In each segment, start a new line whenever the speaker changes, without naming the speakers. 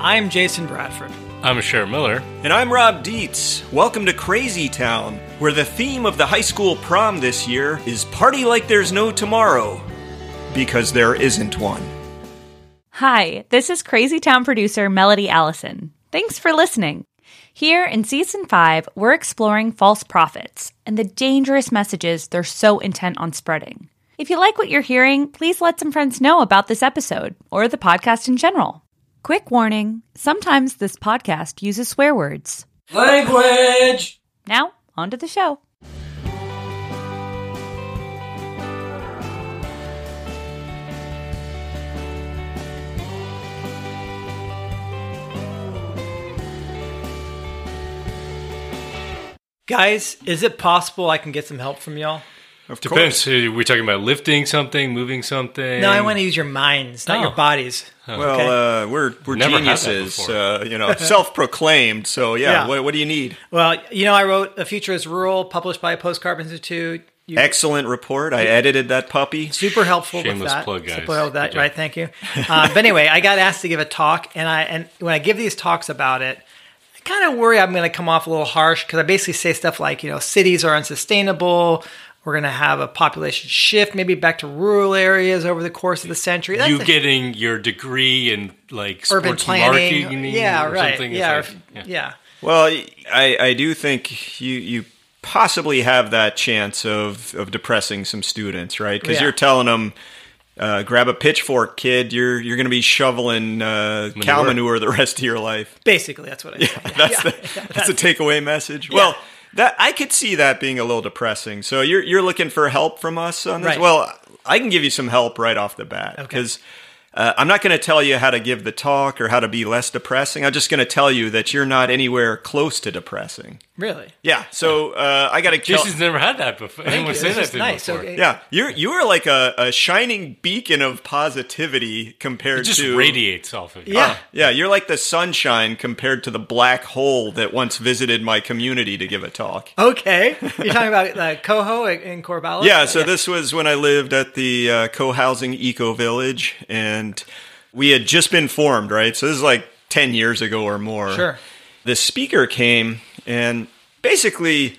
I'm Jason Bradford.
I'm Asher Miller.
And I'm Rob Dietz. Welcome to Crazy Town, where the theme of the high school prom this year is Party Like There's No Tomorrow. Because there isn't one.
Hi, this is Crazy Town producer Melody Allison. Thanks for listening. Here in season five, we're exploring false prophets and the dangerous messages they're so intent on spreading. If you like what you're hearing, please let some friends know about this episode or the podcast in general. Quick warning sometimes this podcast uses swear words.
Language!
Now, on to the show.
Guys, is it possible I can get some help from y'all?
Of
Depends. Are we talking about lifting something, moving something?
No, I want to use your minds, not
Oh.
your bodies.
Well,
Okay.
uh, we're we're
Never
geniuses, uh, you know, self-proclaimed. So yeah,
Yeah.
What, what do you need?
Well, you know, I wrote A Future is Rural, published by Post Carbon Institute. You,
Excellent report. I edited that puppy.
super helpful
Shameless
with that.
plug, guys.
Super helpful with that, right? Thank you. Uh, but anyway, I got asked to give a talk, and I and when I give these talks about it, I kind of worry I'm going to come off a little harsh because I basically say stuff like, you know, cities are unsustainable. We're going to have a population shift, maybe back to rural areas over the course of the century. That's
You
a-
getting your degree in like
urban
sports
planning.
marketing,
yeah,
or
right.
something?
Yeah,
like-
or- yeah.
Well, I, I do think you you possibly have that chance of of depressing some students, right? Because
Yeah.
you're telling them. Uh, grab a pitchfork, kid. You're you're going to be shoveling uh, cow manure the rest of your life.
Basically, that's what I say.
That's the that's the takeaway message. Well, that I could see that being a little depressing. So you're you're looking for help from us on this.
Right.
Well, I can give you some help right off the bat because uh, I'm not going to tell you how to give the talk or how to be less depressing. I'm just going to tell you that you're not anywhere close to depressing.
Really?
Yeah. So uh, I got a. to.
Jason's never had that before. Anyone
you.
say
This
that
is
to him
nice.
before?
Okay.
Yeah, you're you are like a, a shining beacon of positivity compared
It just
to
radiates off of you.
Yeah.
Yeah, you're like the sunshine compared to the black hole that once visited my community to give a talk.
Okay. You're talking about uh, Coho in Corvallis?
Yeah, so this was when I lived at the uh, co-housing eco village, and we had just been formed, right? So this is like ten years ago or more.
Sure.
The speaker came, and basically,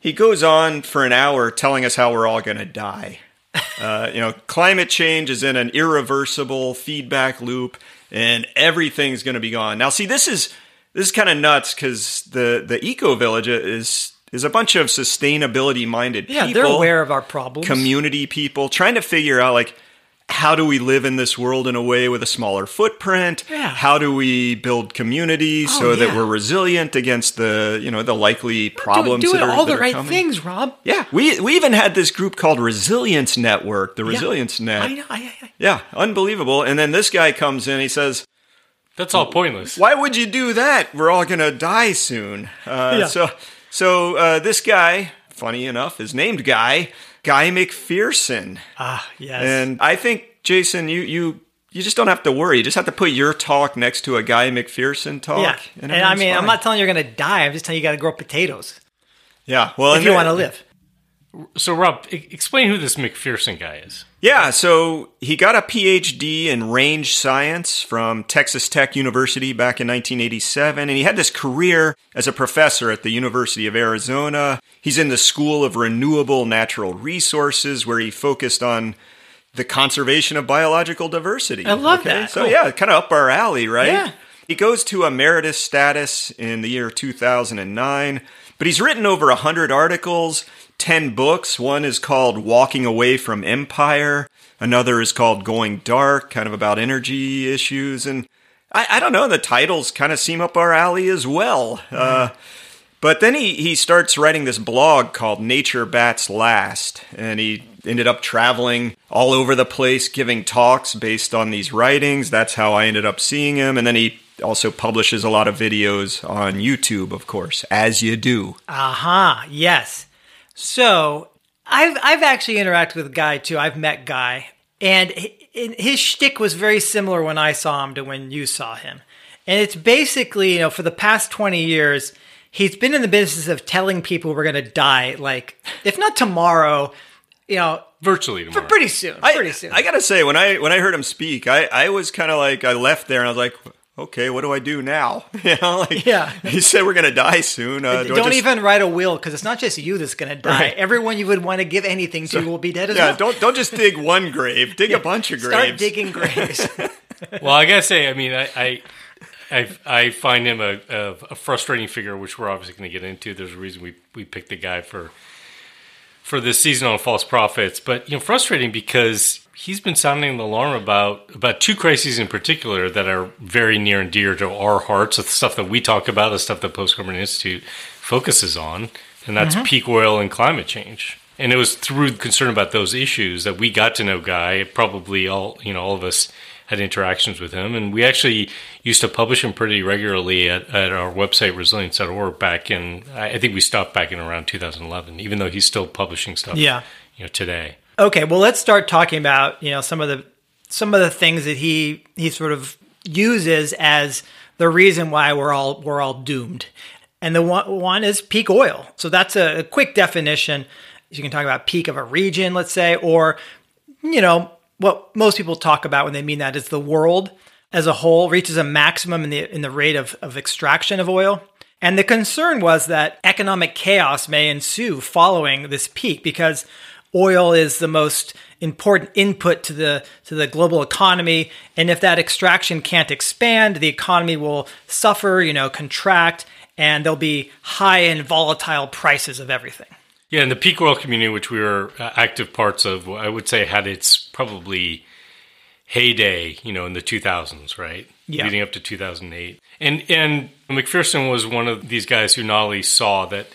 he goes on for an hour telling us how we're all going to die. Uh, you know, climate change is in an irreversible feedback loop, and everything's going to be gone. Now, see, this is this is kind of nuts because the the eco village is is a bunch of sustainability minded people.
Yeah,
people
they're aware of our problems.
community people trying to figure out like how do we live in this world in a way with a smaller footprint
Yeah.
how do we build communities so
Oh,
that we're resilient against the you know the likely problems
doing
that are,
all
that
the
are
right
coming.
things, Rob.
yeah we we even had this group called resilience network the
Yeah.
resilience net
I know. I, I,
yeah unbelievable and then this guy comes in he says
That's all pointless.
why would you do that? We're all gonna die soon. Uh,
Yeah.
So, so uh, this guy, funny enough, is named Guy Guy McPherson,
ah, yes.
and I think Jason, you you you just don't have to worry. You just have to put your talk next to a Guy McPherson talk.
yeah. And, I
everything's
mean, I'm not telling you you're going to die. I'm just telling you you got to grow potatoes
Yeah. Well,
if you want to live.
So, Rob, explain who this McPherson guy is.
Yeah, so he got a PhD in range science from Texas Tech University back in 1987, and he had this career as a professor at the University of Arizona. He's in the School of Renewable Natural Resources, where he focused on the conservation of biological diversity.
I love that.
So,
Cool.
yeah, kind of up our alley, right?
Yeah.
He goes to emeritus status in the year 2009, but he's written over 100 articles, 10 books. One is called Walking Away from Empire, another is called Going Dark, kind of about energy issues. And I, I don't know, the titles kind of seem up our alley as well. Uh, but then he, he starts writing this blog called Nature Bats Last, and he ended up traveling all over the place giving talks based on these writings. That's how I ended up seeing him. And then he also publishes a lot of videos on YouTube, of course, as you do.
Aha, yes. So I've I've actually interacted with Guy too. I've met Guy, and his shtick was very similar when I saw him to when you saw him. And it's basically, you know, for the past twenty years, he's been in the business of telling people we're going to die, like if not tomorrow, you know,
Virtually tomorrow.
pretty soon.
I,
pretty soon.
I gotta say, when I when I heard him speak, I, I was kind of like I left there and I was like, okay, what do I do now? You know, like
Yeah.
he said we're gonna die soon. Uh, do
don't
just-
even write a will because it's not just you that's going to die.
Right.
Everyone you would want to give anything to will be dead as
Yeah,
well.
don't don't just dig one grave. Dig a bunch of
Start
graves.
Start digging graves.
Well, I gotta say, I mean, I I, I, I find him a, a, a frustrating figure, which we're obviously going to get into. There's a reason we we picked the guy for for this season on false prophets, but you know, frustrating because he's been sounding the alarm about about two crises in particular that are very near and dear to our hearts. The stuff that we talk about, the stuff that Post Carbon Institute focuses on, and that's mm-hmm. peak oil and climate change. And it was through concern about those issues that we got to know Guy. Probably all you know, all of us had interactions with him, and we actually used to publish him pretty regularly at, at our website resilience.org back in. I I think we stopped back in around 2011, even though he's still publishing stuff.
Yeah.
you know, today.
Okay, well, let's start talking about you know some of the some of the things that he he sort of uses as the reason why we're all we're all doomed. And the one, one is peak oil. So that's a, a quick definition. You can talk about peak of a region, let's say, or you know what most people talk about when they mean that is the world as a whole reaches a maximum in the in the rate of, of extraction of oil. And the concern was that economic chaos may ensue following this peak because oil is the most important input to the to the global economy and if that extraction can't expand the economy will suffer you know contract and there'll be high and volatile prices of everything
Yeah, and the peak oil community, which we were uh, active parts of, I would say had its probably heyday, you know, in the 2000s, right?
Yeah.
Leading up to 2008. And and McPherson was one of these guys who not only saw that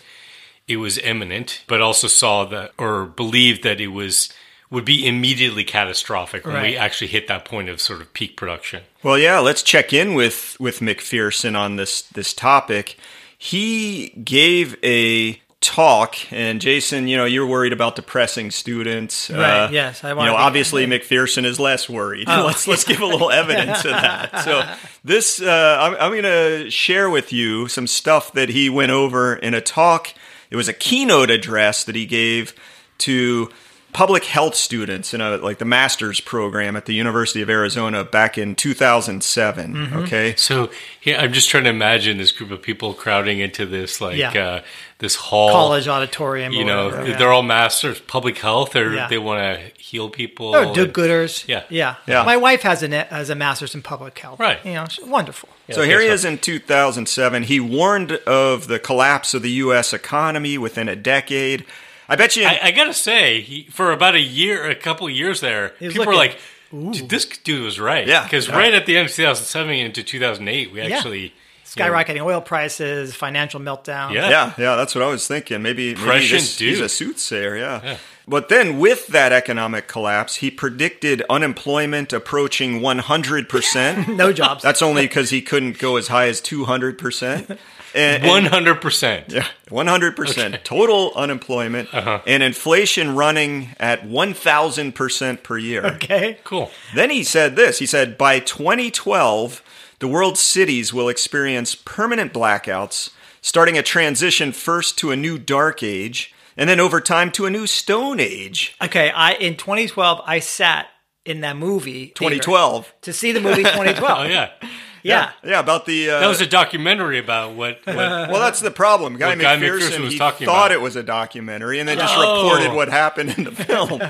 it was imminent, but also saw that or believed that it was would be immediately catastrophic when we actually hit that point of sort of peak production.
Well, yeah, let's check in with with McPherson on this this topic. He gave a talk, and Jason, you know, you're worried about depressing students. Uh,
Right, yes, I wanna
know,
be-
obviously McPherson is less worried.
Oh.
let's let's give a little evidence of that. So this, uh, I'm, I'm going to share with you some stuff that he went over in a talk. It was a keynote address that he gave to public health students in a like the master's program at the University of Arizona back in 2007.
Mm-hmm.
Okay,
So yeah, I'm just trying to imagine this group of people crowding into this like
Yeah.
uh, this hall
college auditorium
you know
whatever, yeah.
they're all masters public health or
Yeah.
they want to heal people
or
and-
do-gooders
Yeah.
yeah
Yeah.
my wife has a has a master's in public health
Right.
you know she's wonderful
So here he is in 2007. He warned of the collapse of the U.S. economy within a decade. I bet you.
I, I gotta say, he, for about a year, a couple of years there,
was
people were like, Dude, "This dude was right."
Yeah.
because
Yeah.
right at the end of 2007 into 2008, we actually
skyrocketing oil prices financial meltdown
Yeah.
yeah, yeah, that's what I was thinking. Maybe, maybe
Prescient
this, he's a soothsayer. Yeah.
Yeah.
But then, with that economic collapse, he predicted unemployment approaching 100 percent.
no jobs
That's only because he couldn't go as high as 200 percent. And,
100 percent.
Yeah, one hundred percent total unemployment
Uh-huh.
and inflation running at one thousand percent per year.
okay
Cool.
Then he said this. He said by 2012, the world's cities will experience permanent blackouts, starting a transition first to a new dark age, and then over time to a new stone age.
okay i in 2012 i sat in that movie theater
2012.
to see the movie 2012
Oh yeah,
yeah
Yeah, about the. Uh,
that was a documentary about what. what
well, that's the problem. Guy
What Guy
McPherson,
McPherson was
he
talking
thought
about.
it was a documentary and then just
Oh.
reported what happened in the film.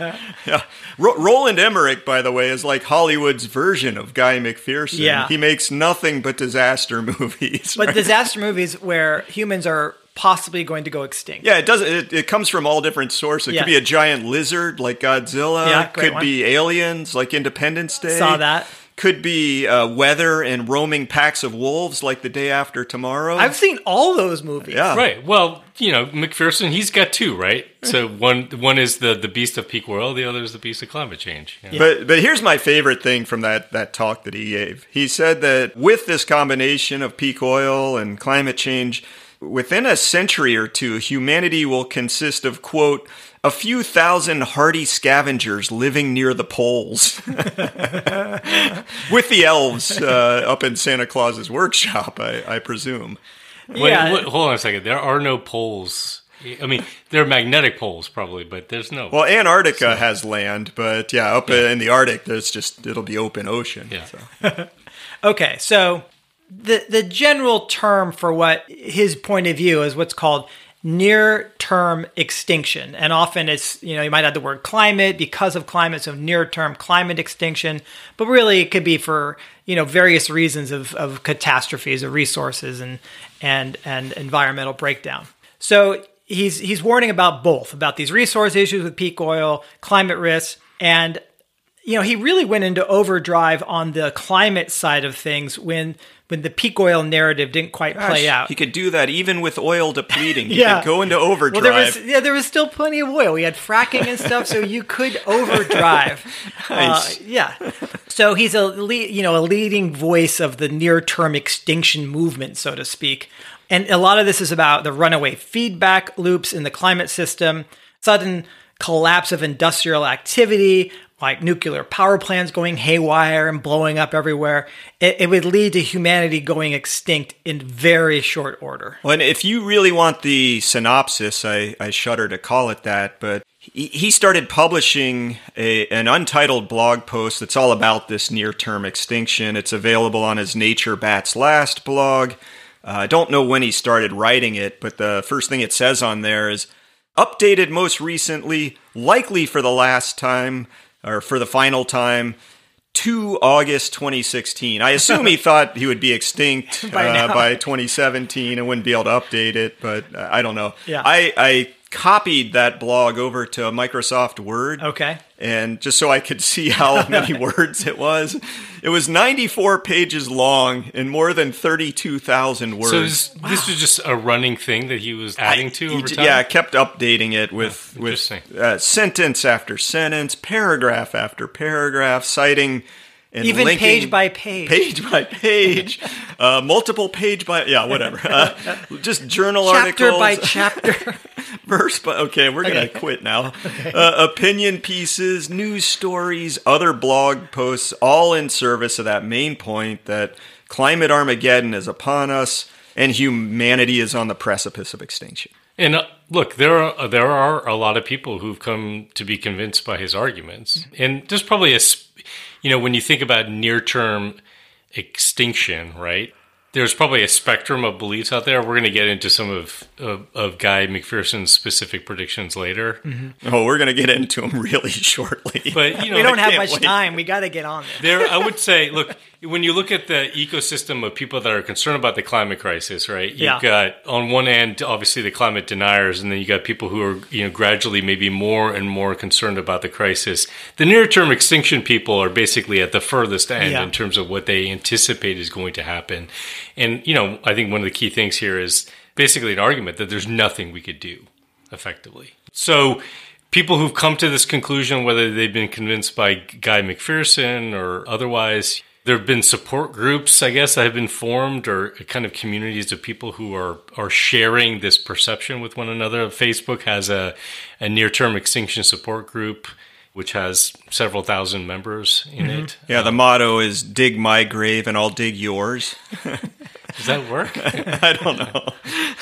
yeah. Ro- Roland Emmerich, by the way, is like Hollywood's version of Guy McPherson.
Yeah.
He makes nothing but disaster movies.
but
right?
disaster movies where humans are possibly going to go extinct
Yeah, it does. It, it comes from all different sources. It
Yeah.
could be a giant lizard like Godzilla.
Yeah, great
could
one.
be aliens like Independence Day.
Saw that.
Could be uh, weather and roaming packs of wolves like the day after tomorrow.
i've seen all those movies
yeah.
Right. Well, you know, McPherson, he's got two, right? So one one is the the beast of peak oil, the other is the beast of climate change. Yeah.
But but here's my favorite thing from that that talk that he gave. He said that with this combination of peak oil and climate change, within a century or two, humanity will consist of quote a few thousand hardy scavengers living near the poles, with the elves uh, up in Santa Claus's workshop, I, I presume.
Wait,
Yeah.
wait, hold on a second. There are no poles. I mean, there are magnetic poles probably, but there's no.
Well, Antarctica has land, but yeah, up in the Arctic, there's just it'll be open ocean.
Yeah.
so.
Okay, so the the general term for what his point of view is what's called near term extinction. And often it's you know you might add the word climate because of climate so near term climate extinction. But really it could be for you know various reasons of, of catastrophes of resources and and and environmental breakdown. So he's he's warning about both about these resource issues with peak oil climate risks and you know he really went into overdrive on the climate side of things when when the peak oil narrative didn't quite play out
He could do that even with oil depleting. He
Yeah.
could go into overdrive.
Well, there was yeah, there was still plenty of oil. We had fracking and stuff, so you could overdrive.
Nice.
Uh, yeah. So he's a le- you know a leading voice of the near term extinction movement, so to speak. And a lot of this is about the runaway feedback loops in the climate system, sudden collapse of industrial activity, like nuclear power plants going haywire and blowing up everywhere. It, it would lead to humanity going extinct in very short order.
Well, and if you really want the synopsis, I, I shudder to call it that, but he, he started publishing a, an untitled blog post that's all about this near term extinction. It's available on his Nature Bats Last blog. Uh, I don't know when he started writing it, but the first thing it says on there is updated most recently, likely for the last time or for the final time. To August 2016. I assume he thought he would be extinct
By
uh, by 2017 and wouldn't be able to update it, but uh, I don't know.
Yeah.
I, I copied that blog over to Microsoft Word.
Okay.
And just so I could see how many words it was, it was 94 pages long and more than 32,000 words.
So is, this was just a running thing that he was adding to over time.
Yeah, I kept updating it with with uh, sentence after sentence, paragraph after paragraph, citing and
Even
linking-
page by page.
page by page, uh, multiple page by yeah, whatever. Uh, just journal
chapter
articles, chapter
by chapter.
verse by. Okay, we're gonna quit now. Uh, opinion pieces, news stories, other blog posts, all in service of that main point that climate Armageddon is upon us and humanity is on the precipice of extinction.
And uh, look, there are there are a lot of people who've come to be convinced by his arguments, and there's probably a, s- you know, when you think about near term extinction, right? There's probably a spectrum of beliefs out there. We're going to get into some of, of of Guy McPherson's specific predictions later, mm-hmm.
Oh, we're gonna get into them really shortly.
but you know,
we don't have much
wait.
time. We got to get on this.
there i would say look when you look at the ecosystem of people that are concerned about the climate crisis right you've
Yeah.
got on one end obviously the climate deniers and then you got people who are you know gradually maybe more and more concerned about the crisis the near term extinction people are basically at the furthest end
Yeah.
in terms of what they anticipate is going to happen and you know i think one of the key things here is basically an argument that there's nothing we could do effectively. So people who've come to this conclusion, whether they've been convinced by Guy McPherson or otherwise, there have been support groups, I guess, that have been formed or kind of communities of people who are, are sharing this perception with one another. Facebook has a, a near term extinction support group, which has several thousand members in mm-hmm. it.
yeah, the um, motto is "Dig my grave and I'll dig yours."
Does that work?
I don't know.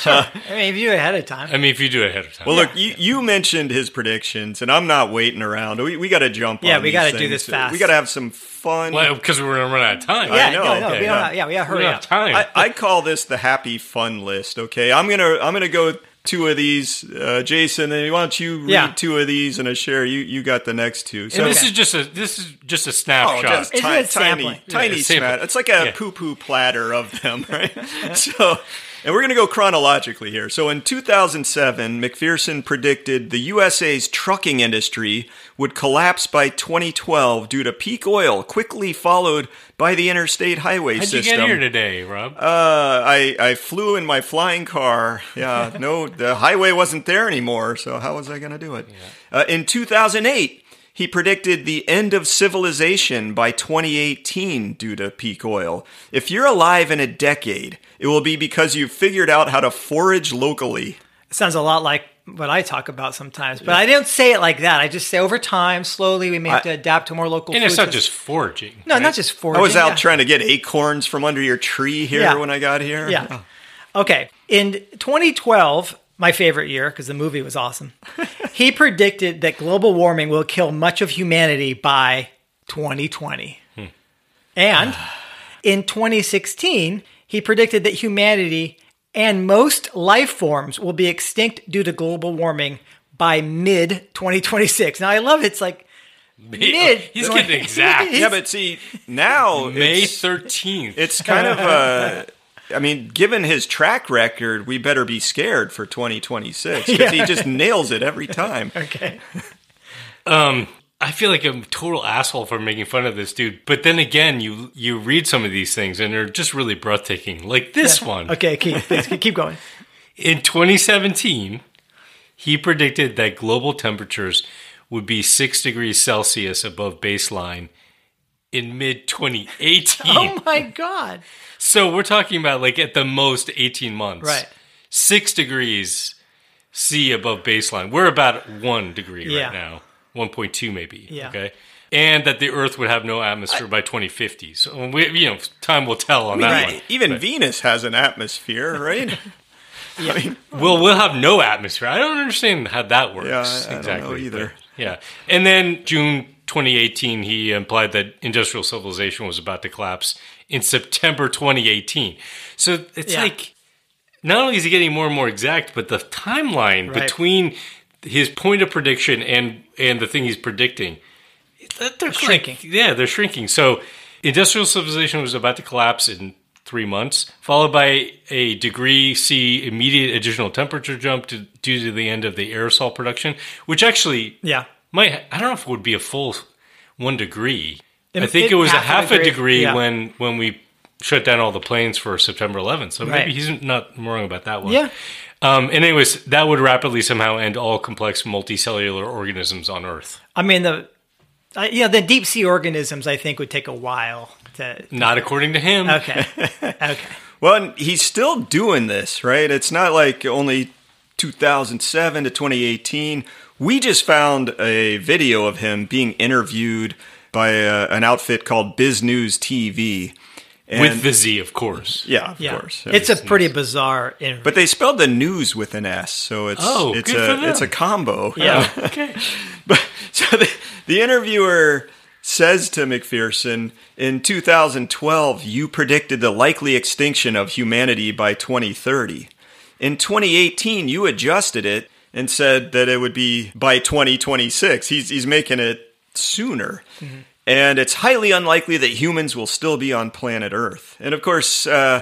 Uh, I mean, if you do it ahead of time.
I mean, if you do it ahead of time.
Well, look, you, you mentioned his predictions, and I'm not waiting around. We, we got to jump.
Yeah,
on
we gotta do this fast.
We got to have some fun.
well, because we're going to run out of time.
yeah,
know,
no, no,
okay,
we don't.
yeah.
Have, yeah, we got to
We
hurry
don't
up.
have time.
I, I call this the happy fun list. Okay, I'm gonna I'm gonna go two of these, uh, Jason. And why don't you read
Yeah.
two of these and Asher? You you got the next two. So
And this
Okay.
is just a this is just a
Oh,
snapshot.
just
It's
tiny, tiny
Yeah, sample.
smat. It's like a
Yeah.
poo-poo platter of them, right? so, and we're going to go chronologically here. So, in 2007, McPherson predicted the USA's trucking industry would collapse by 2012 due to peak oil, quickly followed by the interstate highway system.
How'd you get here today, Rob?
Uh, I I flew in my flying car. Yeah, no, the highway wasn't there anymore. So how was I going to do it? Uh, in 2008, he predicted the end of civilization by 2018 due to peak oil. If you're alive in a decade, it will be because you've figured out how to forage locally.
It sounds a lot like what I talk about sometimes, but I don't say it like that. I just say over time, slowly, we may have to adapt to more local.
and it's not just foraging.
no,
right?
not just foraging.
I was out
yeah.
trying to get acorns from under your tree here
Yeah.
when I got here.
Yeah. Okay. In 2012, my favorite year because the movie was awesome, he predicted that global warming will kill much of humanity by 2020. Hmm. And in 2016, he predicted that humanity and most life forms will be extinct due to global warming by mid 2026. Now I love it. It's like mid.
He's getting exact.
Yeah, but see now
May
it's,
thirteenth.
it's kind of uh I mean, given his track record, we better be scared for 2026 because he just nails it every time.
okay.
I feel like I'm a total asshole for making fun of this dude. But then again, you you read some of these things and they're just really breathtaking. Like this one.
Okay, keep keep going.
In 2017, he predicted that global temperatures would be 6 degrees Celsius above baseline in mid 2018.
Oh my god.
So we're talking about like at the most 18 months.
Right.
6 degrees C above baseline. We're about 1 degree
Yeah.
right now. 1.2 maybe.
Yeah.
Okay. And that the Earth would have no atmosphere by 2050. So we, you know, time will tell on that
Right.
one.
Even Venus has an atmosphere, right? I mean,
Well, we'll have no atmosphere. I don't understand how that works
Yeah, I- I don't
exactly.
know either.
but, yeah. And then June 2018, he implied that industrial civilization was about to collapse in September 2018. So it's
Yeah.
like not only is he getting more and more exact, but the timeline
Right.
between his point of prediction and and the thing he's predicting, they're
shrinking.
Yeah, they're shrinking. So industrial civilization was about to collapse in three months, followed by a degree C immediate additional temperature jump to, due to the end of the aerosol production, which actually
Yeah.
might I don't know if it would be a full one degree.
It-
I think
it-
it, was a
half a
half a
degree,
degree
yeah.
when when we shut down all the planes for September 11th. So
Right.
maybe he's not wrong about that one.
Yeah.
Um, and anyways, that would rapidly somehow end all complex multicellular organisms on Earth.
I mean the uh, yeah, the deep sea organisms I think would take a while to
Not according to him.
Okay. Okay.
well, and he's still doing this, right? It's not like only 2007 to 2018. We just found a video of him being interviewed by uh an outfit called Biz News TV. And,
With the Z, of course.
yeah, of
Yeah.
course.
It's a pretty bizarre interview.
but they spelled the news with an S, so it's
Oh,
it's
good
a
for them.
it's a combo.
yeah.
Okay.
But so the, the interviewer says to McPherson, in 2012, you predicted the likely extinction of humanity by 2030. In 2018, you adjusted it and said that it would be by 2026. He's, he's making it sooner. Mm-hmm. And it's highly unlikely that humans will still be on planet Earth. And of course, uh,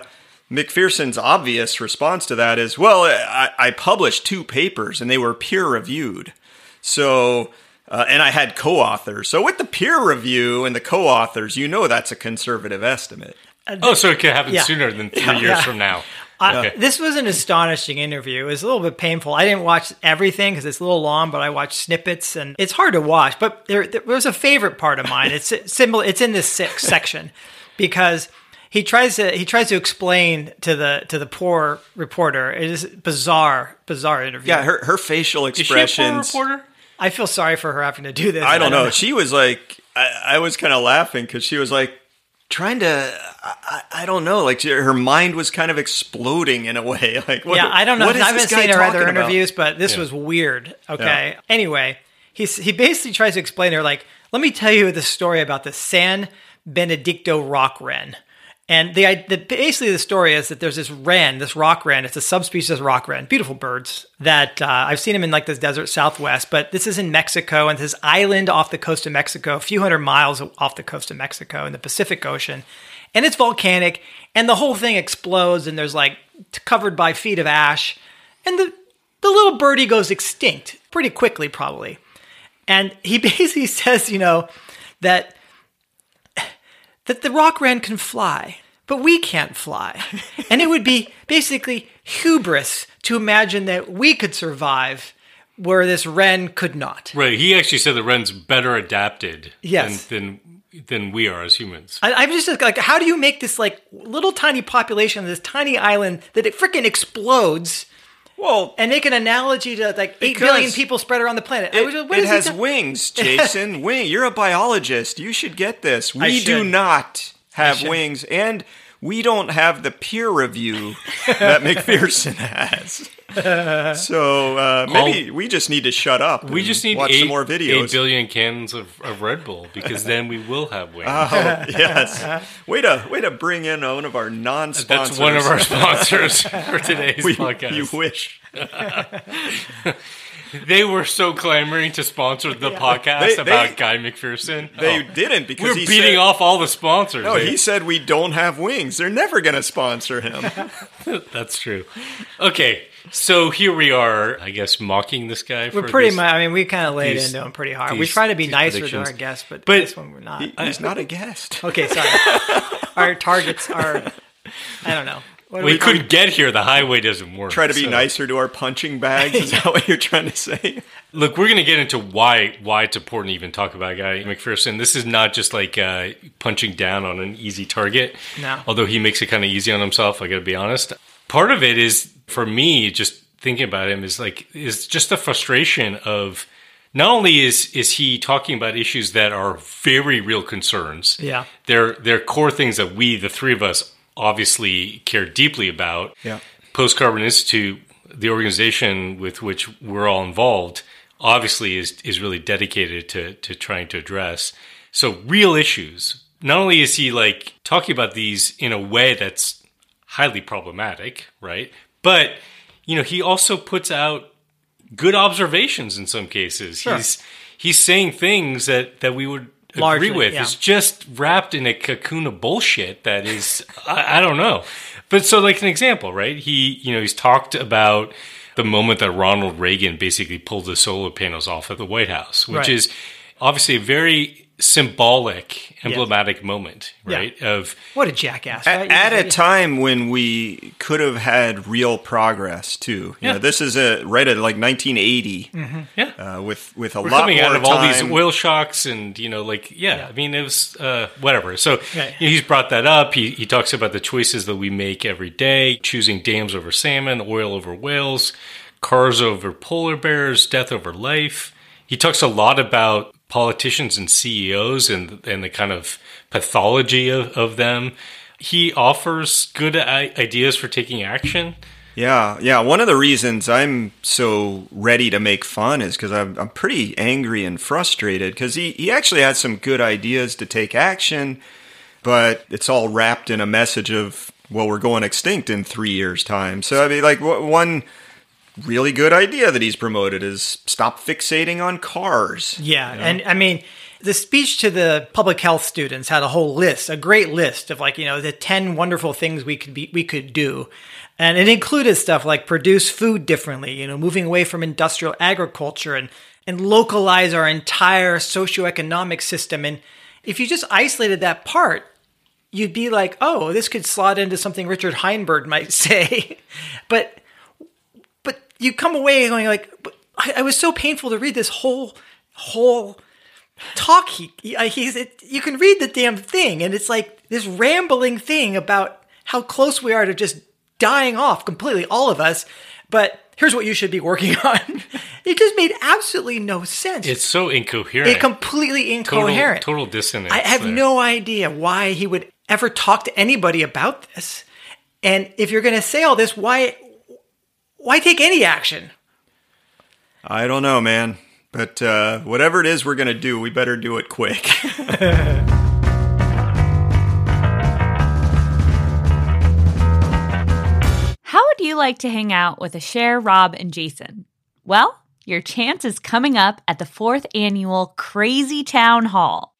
McPherson's obvious response to that is, well, I, I published two papers and they were peer reviewed. So, uh, and I had co authors. So, with the peer review and the co authors, you know that's a conservative estimate.
Oh, so it could happen
Yeah.
sooner than three
Yeah.
years
Yeah.
from now.
I,
Okay.
This was an astonishing interview. It was a little bit painful. I didn't watch everything because it's a little long, but I watched snippets, and it's hard to watch. But there, there was a favorite part of mine. It's symbol. It's in this six section because he tries to he tries to explain to the to the poor reporter. It is bizarre, bizarre interview.
Yeah, her, her facial
Is she a poor reporter?
I feel sorry for her having to do this.
I don't know. She was like, I, I was kind of laughing because she was like trying to, I, I I don't know, like her mind was kind of exploding in a way. Like, what,
yeah, I don't know.
what is
I haven't
this guy
seen her other
talking about?
interviews, but this
Yeah.
was weird. Okay. Anyway, he's he basically tries to explain to her like, let me tell you the story about the San Benedicto rock wren. And the, the basically the story is that there's this wren, this rock wren. It's a subspecies of rock wren, beautiful birds. That uh, I've seen them in like this desert Southwest, but this is in Mexico and this island off the coast of Mexico, a few hundred miles off the coast of Mexico in the Pacific Ocean, and it's volcanic, and the whole thing explodes, and there's like covered by feet of ash, and the the little birdie goes extinct pretty quickly, probably. And he basically says, you know, that that the rock wren can fly, but we can't fly. And it would be basically hubris to imagine that we could survive where this wren could not.
Right. He actually said the wren's better adapted
Yes.
than, than than we are as humans.
I, I'm just like, how do you make this like little tiny population of this tiny island that it freaking explodes
Well,
and make an analogy to like eight
Because
billion people spread around the planet? I
it,
was just, what
it
is
has wings, Jason. Wing. You're a biologist. You should get this. We do not have wings, and we don't have the peer review that McPherson has. so uh, maybe we just need to shut up.
We
and
just need
watch
eight,
some more
eight
videos.
billion cans of, of Red Bull because then we will have wings.
Oh yes, way to way to bring in one of our non-sponsors.
That's one of our sponsors for today's
We-
podcast.
You wish.
They were so clamoring to sponsor the podcast
They-
about Guy McPherson.
They
Oh.
didn't because
We're
he
beating
said,
off all the sponsors.
No,
They-
he said we don't have wings. They're never going to sponsor him.
That's true. Okay, so here we are, I guess, mocking this guy.
We're
for
pretty
these-
much. I mean, we kind of laid
these-
into him pretty hard. we try to be
these
nicer to our guests, but,
But-
this one we're not.
He- he's not a guest.
okay, sorry. our targets are. I don't know. Do
We couldn't get here. The highway doesn't work.
Try to be
so-
nicer to our punching bags. Is that what you're trying to say?
Look, we're going to get into why why it's important to even talk about Guy McPherson. This is not just like uh, punching down on an easy target.
No.
Although he makes it kind of easy on himself, I got to be honest. Part of it is for me, just thinking about him is like is just the frustration of not only is is he talking about issues that are very real concerns.
Yeah.
They're they're core things that we, the three of us, obviously care deeply about.
Yeah.
Post Carbon Institute, the organization with which we're all involved, obviously is is really dedicated to to trying to address. So real issues. Not only is he like talking about these in a way that's highly problematic, right? But you know, he also puts out good observations in some cases. He's he's saying things that that we would
Largely,
agree with.
yeah.
It's just wrapped in a cocoon of bullshit that is I, I don't know. But so like an example, right? He you know, he's talked about the moment that Ronald Reagan basically pulled the solar panels off of the White House, which
Right.
is obviously a very symbolic, emblematic moment,
Yeah.
right? Of
What a jackass!
At,
right?
at a time when we could have had real progress too. You
Yeah.
know, this is a right at like 1980
yeah.
uh, with with a
We're
lot
coming
more
out of
time.
all these oil shocks and you know like yeah, i mean it was uh, whatever so
Right.
you know, he's brought that up he, he talks about the choices that we make every day choosing dams over salmon oil over whales cars over polar bears death over life he talks a lot about politicians and ceos and and the kind of pathology of, of them he offers good ideas for taking action
Yeah, yeah. One of the reasons I'm so ready to make fun is because I'm, I'm pretty angry and frustrated because he, he actually had some good ideas to take action, but it's all wrapped in a message of, well, we're going extinct in three years' time. So, I mean, like, one really good idea that he's promoted is stop fixating on cars.
Yeah, and I mean, the speech to the public health students had a whole list, a great list of like you know the ten wonderful things we could be we could do, and it included stuff like produce food differently, you know, moving away from industrial agriculture and and localize our entire socioeconomic system. And if you just isolated that part, you'd be like, oh, this could slot into something Richard Heinberg might say, but you come away going like, I, I was so painful to read this whole whole talk. He, he uh, he's it, you can read the damn thing, and it's like this rambling thing about how close we are to just dying off completely, all of us. But here's what you should be working on. it just made absolutely no sense.
it's so incoherent
it completely
total,
incoherent.
total dissonance
I have
there.
no idea why he would ever talk to anybody about this. And if you're going to say all this, why why take any action?
I don't know, man. But uh, whatever it is we're going to do, we better do it quick.
How would you like to hang out with Asher, Rob, and Jason? Well, your chance is coming up at the fourth annual Crazy Town Hall.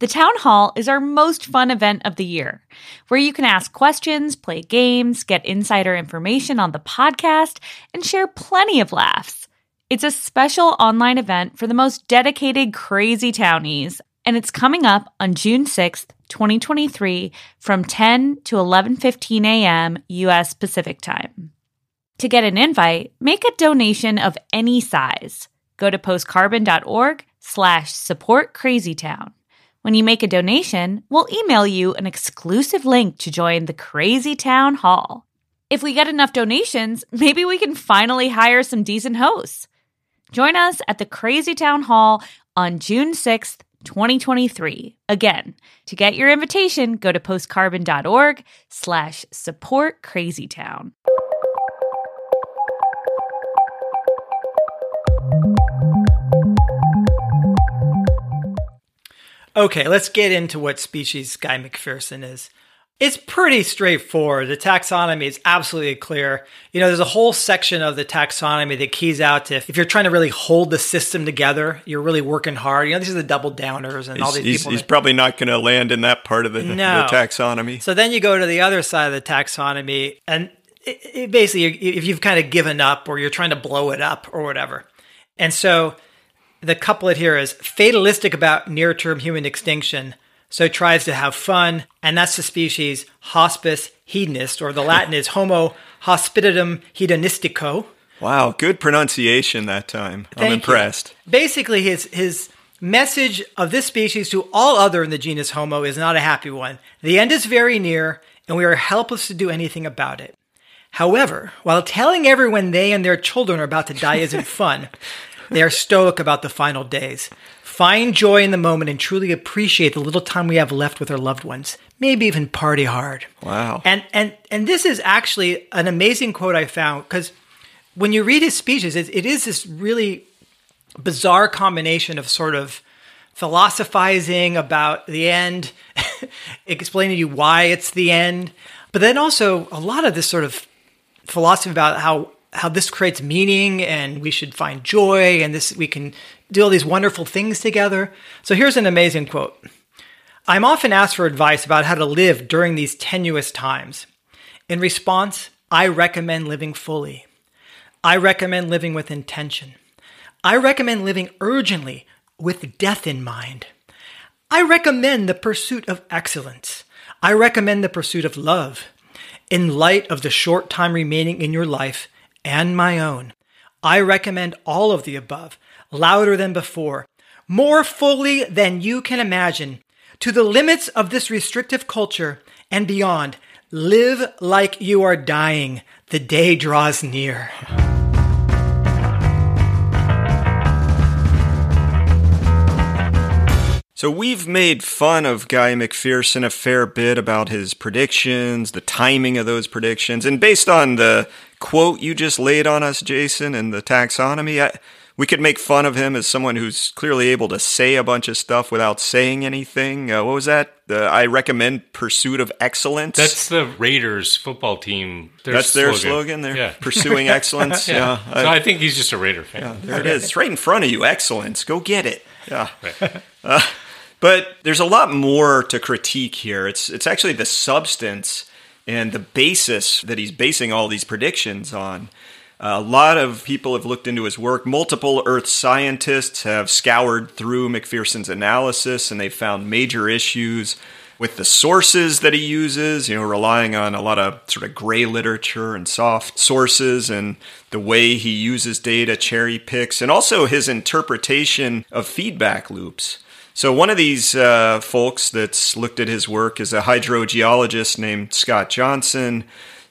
The Town Hall is our most fun event of the year, where you can ask questions, play games, get insider information on the podcast, and share plenty of laughs. It's a special online event for the most dedicated crazy townies, and it's coming up on June 6th, 2023 from 10 to 11:15 a.m. US Pacific Time. To get an invite, make a donation of any size. Go to postcarbon.org slash support crazytown. When you make a donation, we'll email you an exclusive link to join the Crazy Town Hall. If we get enough donations, maybe we can finally hire some decent hosts. Join us at the Crazy Town Hall on June 6th, 2023. Again, to get your invitation, go to postcarbon.org slash support crazytown.
Okay, let's get into what species Guy McPherson is. It's pretty straightforward. The taxonomy is absolutely clear. You know, there's a whole section of the taxonomy that keys out to if you're trying to really hold the system together, you're really working hard. You know, these are the double downers and all these
he's,
people.
he's
that-
probably not going to land in that part of the,
No.
the taxonomy.
So then you go to the other side of the taxonomy, and it, it basically, if you've kind of given up or you're trying to blow it up or whatever. And so the couplet here is fatalistic about near term human extinction, so tries to have fun, and that's the species hospice hedonist, or the Latin is Homo hospitatum hedonistico.
Wow, good pronunciation that time. I'm
Thank you.
impressed.
Basically, his his message of this species to all other in the genus Homo is not a happy one. The end is very near, and we are helpless to do anything about it. However, while telling everyone they and their children are about to die isn't fun, they are stoic about the final days. Find joy in the moment and truly appreciate the little time we have left with our loved ones. Maybe even party hard.
Wow.
And and and this is actually an amazing quote I found because when you read his speeches, it, it is this really bizarre combination of sort of philosophizing about the end, explaining to you why it's the end, but then also a lot of this sort of philosophy about how how this creates meaning and we should find joy and this we can do all these wonderful things together. So here's an amazing quote. I'm often asked for advice about how to live during these tenuous times. In response, I recommend living fully. I recommend living with intention. I recommend living urgently with death in mind. I recommend the pursuit of excellence. I recommend the pursuit of love. In light of the short time remaining in your life and my own, I recommend all of the above, louder than before, more fully than you can imagine, to the limits of this restrictive culture and beyond. Live like you are dying. The day draws near.
So we've made fun of Guy McPherson a fair bit about his predictions, the timing of those predictions, and based on the quote you just laid on us, Jason, and the taxonomy, I, we could make fun of him as someone who's clearly able to say a bunch of stuff without saying anything. Uh, what was that? The I recommend pursuit of excellence.
That's the Raiders football team.
That's their slogan. They're
yeah.
pursuing excellence. yeah,
so I think he's just a Raider fan.
Yeah, There it is. It's right in front of you. Excellence. Go get it. Yeah. Uh, but there's a lot more to critique here. It's it's actually the substance and the basis that he's basing all these predictions on. a lot of people have looked into his work. Multiple Earth scientists have scoured through McPherson's analysis and they've found major issues with the sources that he uses, you know, relying on a lot of sort of gray literature and soft sources and the way he uses data, cherry picks, and also his interpretation of feedback loops. So, one of these uh, folks that's looked at his work is a hydrogeologist named Scott Johnson,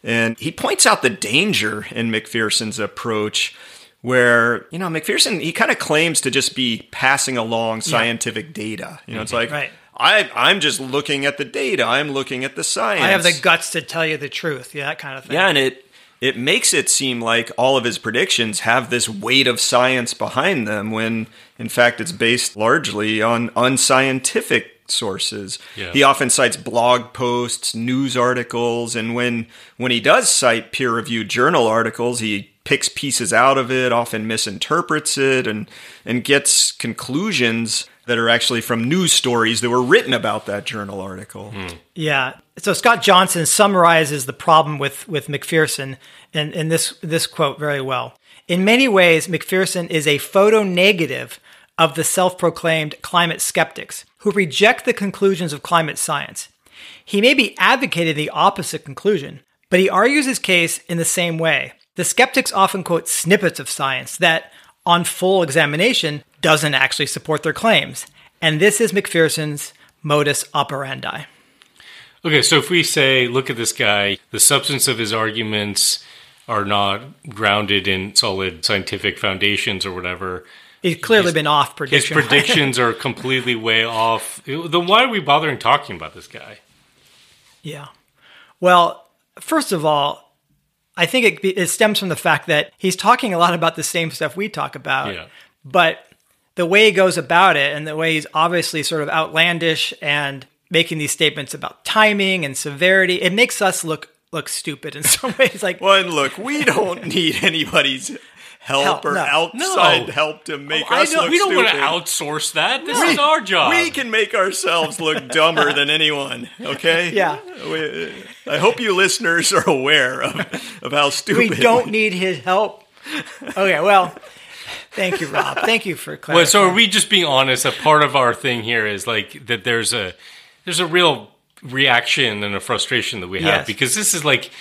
and he points out the danger in McPherson's approach where you know McPherson he kind of claims to just be passing along scientific data. You know, it's like
Right.
I I'm just looking at the data. I'm looking at the science.
I have the guts to tell you the truth. Yeah, that kind of thing.
yeah, and it it makes it seem like all of his predictions have this weight of science behind them when in fact it's based largely on unscientific sources.
Yeah.
He often cites blog posts, news articles, and when when he does cite peer-reviewed journal articles, he picks pieces out of it, often misinterprets it and and gets conclusions that are actually from news stories that were written about that journal article. Hmm.
Yeah. So Scott Johnson summarizes the problem with, with McPherson in, in this, this quote very well. In many ways, McPherson is a photo negative of the self proclaimed climate skeptics who reject the conclusions of climate science. He may be advocating the opposite conclusion, but he argues his case in the same way. The skeptics often quote snippets of science that, on full examination, doesn't actually support their claims. And this is McPherson's modus operandi.
Okay, so if we say, look at this guy, the substance of his arguments are not grounded in solid scientific foundations or whatever.
He's clearly been off prediction.
His predictions are completely way off. Then why are we bothering talking about this guy?
yeah. Well, first of all, I think it, it stems from the fact that he's talking a lot about the same stuff we talk about.
Yeah.
But the way he goes about it and the way he's obviously sort of outlandish and making these statements about timing and severity, it makes us look look stupid in some ways. Like,
Well, and look, we don't need anybody's help,
Help,
or
no.
outside
No.
help to make oh,
I
us
don't,
look
we don't want to outsource that. This is our job.
We can make ourselves look dumber than anyone. Okay.
Yeah.
We, uh, I hope you listeners are aware of, of how stupid.
we don't need his help. Okay, well, thank you, Rob. Thank you for clarifying.
Well, so are we just being honest? A part of our thing here is like that. There's a there's a real reaction and a frustration that we have
Yes.
because this is like,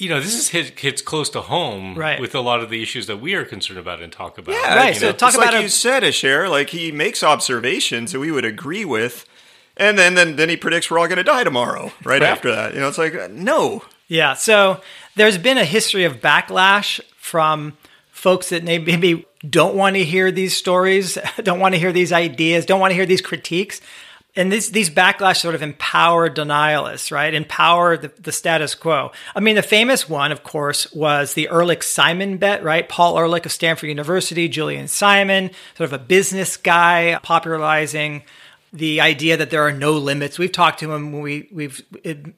you know, this is hit, hits close to home
Right.
with a lot of the issues that we are concerned about and talk about.
Yeah,
Right,
you
so talk
it's
about
like
a-
you said, Asher. Like he makes observations that we would agree with, and then then, then he predicts we're all going to die tomorrow. Right,
Right.
after that, you know, it's like uh, no.
Yeah. So there's been a history of backlash from folks that maybe don't want to hear these stories, don't want to hear these ideas, don't want to hear these critiques. And these, these backlash sort of empower denialists, right? Empower the, the status quo. I mean, the famous one, of course, was the Ehrlich Simon bet, right? Paul Ehrlich of Stanford University, Julian Simon, sort of a business guy popularizing the idea that there are no limits. We've talked to him when we, we've